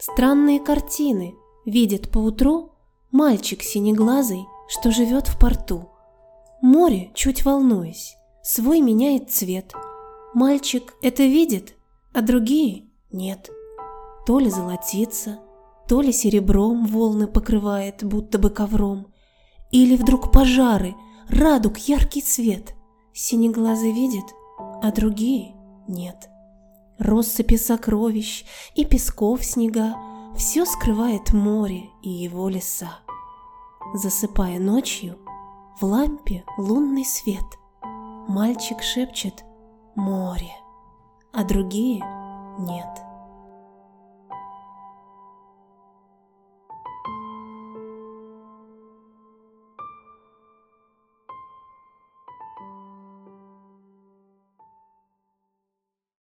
Странные картины видит поутру мальчик синеглазый, что живет в порту. Море, чуть волнуясь, свой меняет цвет. Мальчик это видит, а другие нет. То ли золотится, то ли серебром волны покрывает, будто бы ковром, или вдруг пожары, радуг яркий цвет. Синеглазый видит, а другие нет. Россыпи сокровищ и песков снега Все скрывает море и его леса. Засыпая ночью, в лампе лунный свет, Мальчик шепчет «море», а другие нет.